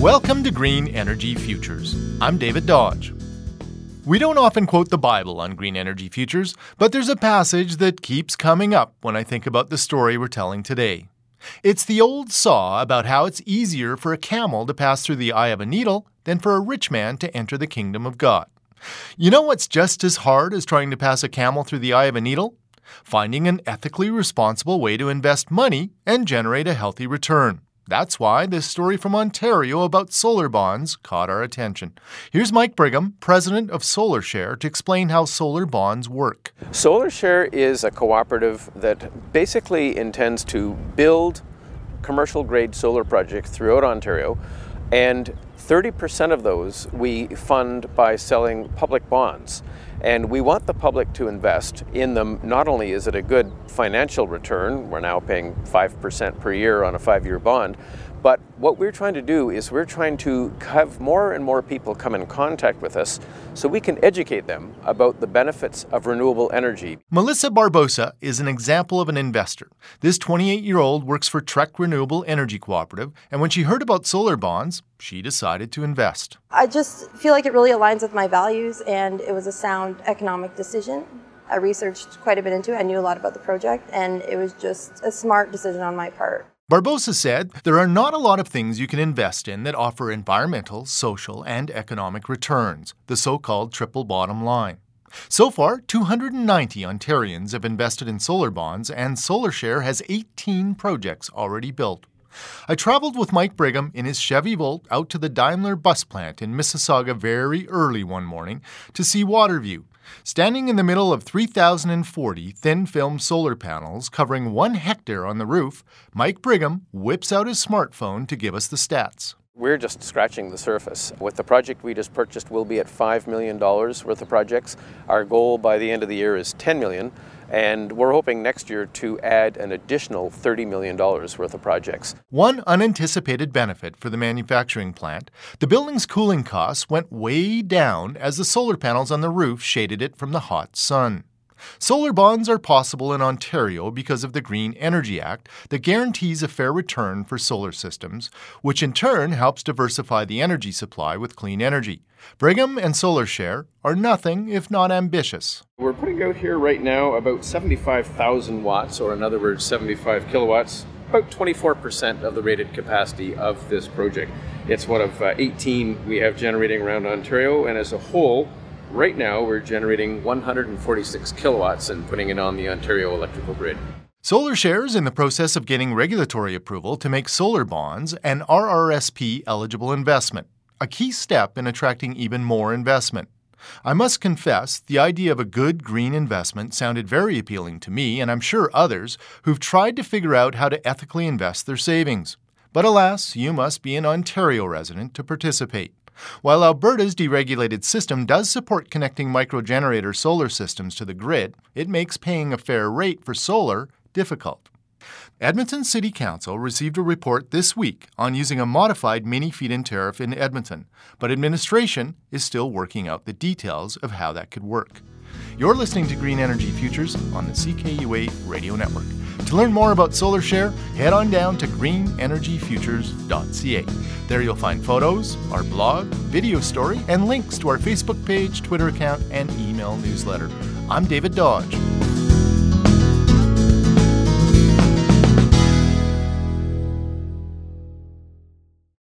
Welcome to Green Energy Futures. I'm David Dodge. We don't often quote the Bible on green energy futures, but there's a passage that keeps coming up when I think about the story we're telling today. It's the old saw about how it's easier for a camel to pass through the eye of a needle than for a rich man to enter the kingdom of God. You know what's just as hard as trying to pass a camel through the eye of a needle? Finding an ethically responsible way to invest money and generate a healthy return. That's why this story from Ontario about solar bonds caught our attention. Here's Mike Brigham, president of SolarShare, to explain how solar bonds work. SolarShare is a cooperative that basically intends to build commercial grade solar projects throughout Ontario, and 30% of those we fund by selling public bonds. And we want the public to invest in them. Not only is it a good financial return, we're now paying 5% per year on a five year bond, but what we're trying to do is we're trying to have more and more people come in contact with us so we can educate them about the benefits of renewable energy. Melissa Barbosa is an example of an investor. This 28 year old works for TREC Renewable Energy Cooperative, and when she heard about solar bonds, she decided to invest. I just feel like it really aligns with my values, and it was a sound economic decision. I researched quite a bit into it. I knew a lot about the project, and it was just a smart decision on my part. Barbosa said there are not a lot of things you can invest in that offer environmental, social, and economic returns, the so called triple bottom line. So far, 290 Ontarians have invested in solar bonds, and SolarShare has 18 projects already built. I traveled with Mike Brigham in his Chevy Volt out to the Daimler bus plant in Mississauga very early one morning to see Waterview, Standing in the middle of 3,040 thin film solar panels covering one hectare on the roof, Mike Brigham whips out his smartphone to give us the stats. We're just scratching the surface. With the project we just purchased, we'll be at $5 million worth of projects. Our goal by the end of the year is $10 million. And we're hoping next year to add an additional $30 million worth of projects. One unanticipated benefit for the manufacturing plant the building's cooling costs went way down as the solar panels on the roof shaded it from the hot sun. Solar bonds are possible in Ontario because of the Green Energy Act that guarantees a fair return for solar systems, which in turn helps diversify the energy supply with clean energy. Brigham and SolarShare are nothing if not ambitious. We're putting out here right now about 75,000 watts, or in other words, 75 kilowatts, about 24% of the rated capacity of this project. It's one of uh, 18 we have generating around Ontario, and as a whole, Right now, we're generating 146 kilowatts and putting it on the Ontario electrical grid. SolarShare is in the process of getting regulatory approval to make solar bonds an RRSP eligible investment, a key step in attracting even more investment. I must confess, the idea of a good green investment sounded very appealing to me, and I'm sure others who've tried to figure out how to ethically invest their savings. But alas, you must be an Ontario resident to participate. While Alberta's deregulated system does support connecting microgenerator solar systems to the grid, it makes paying a fair rate for solar difficult. Edmonton City Council received a report this week on using a modified mini feed in tariff in Edmonton, but administration is still working out the details of how that could work. You're listening to Green Energy Futures on the CKUA Radio Network. To learn more about SolarShare, head on down to greenenergyfutures.ca. There you'll find photos, our blog, video story, and links to our Facebook page, Twitter account, and email newsletter. I'm David Dodge.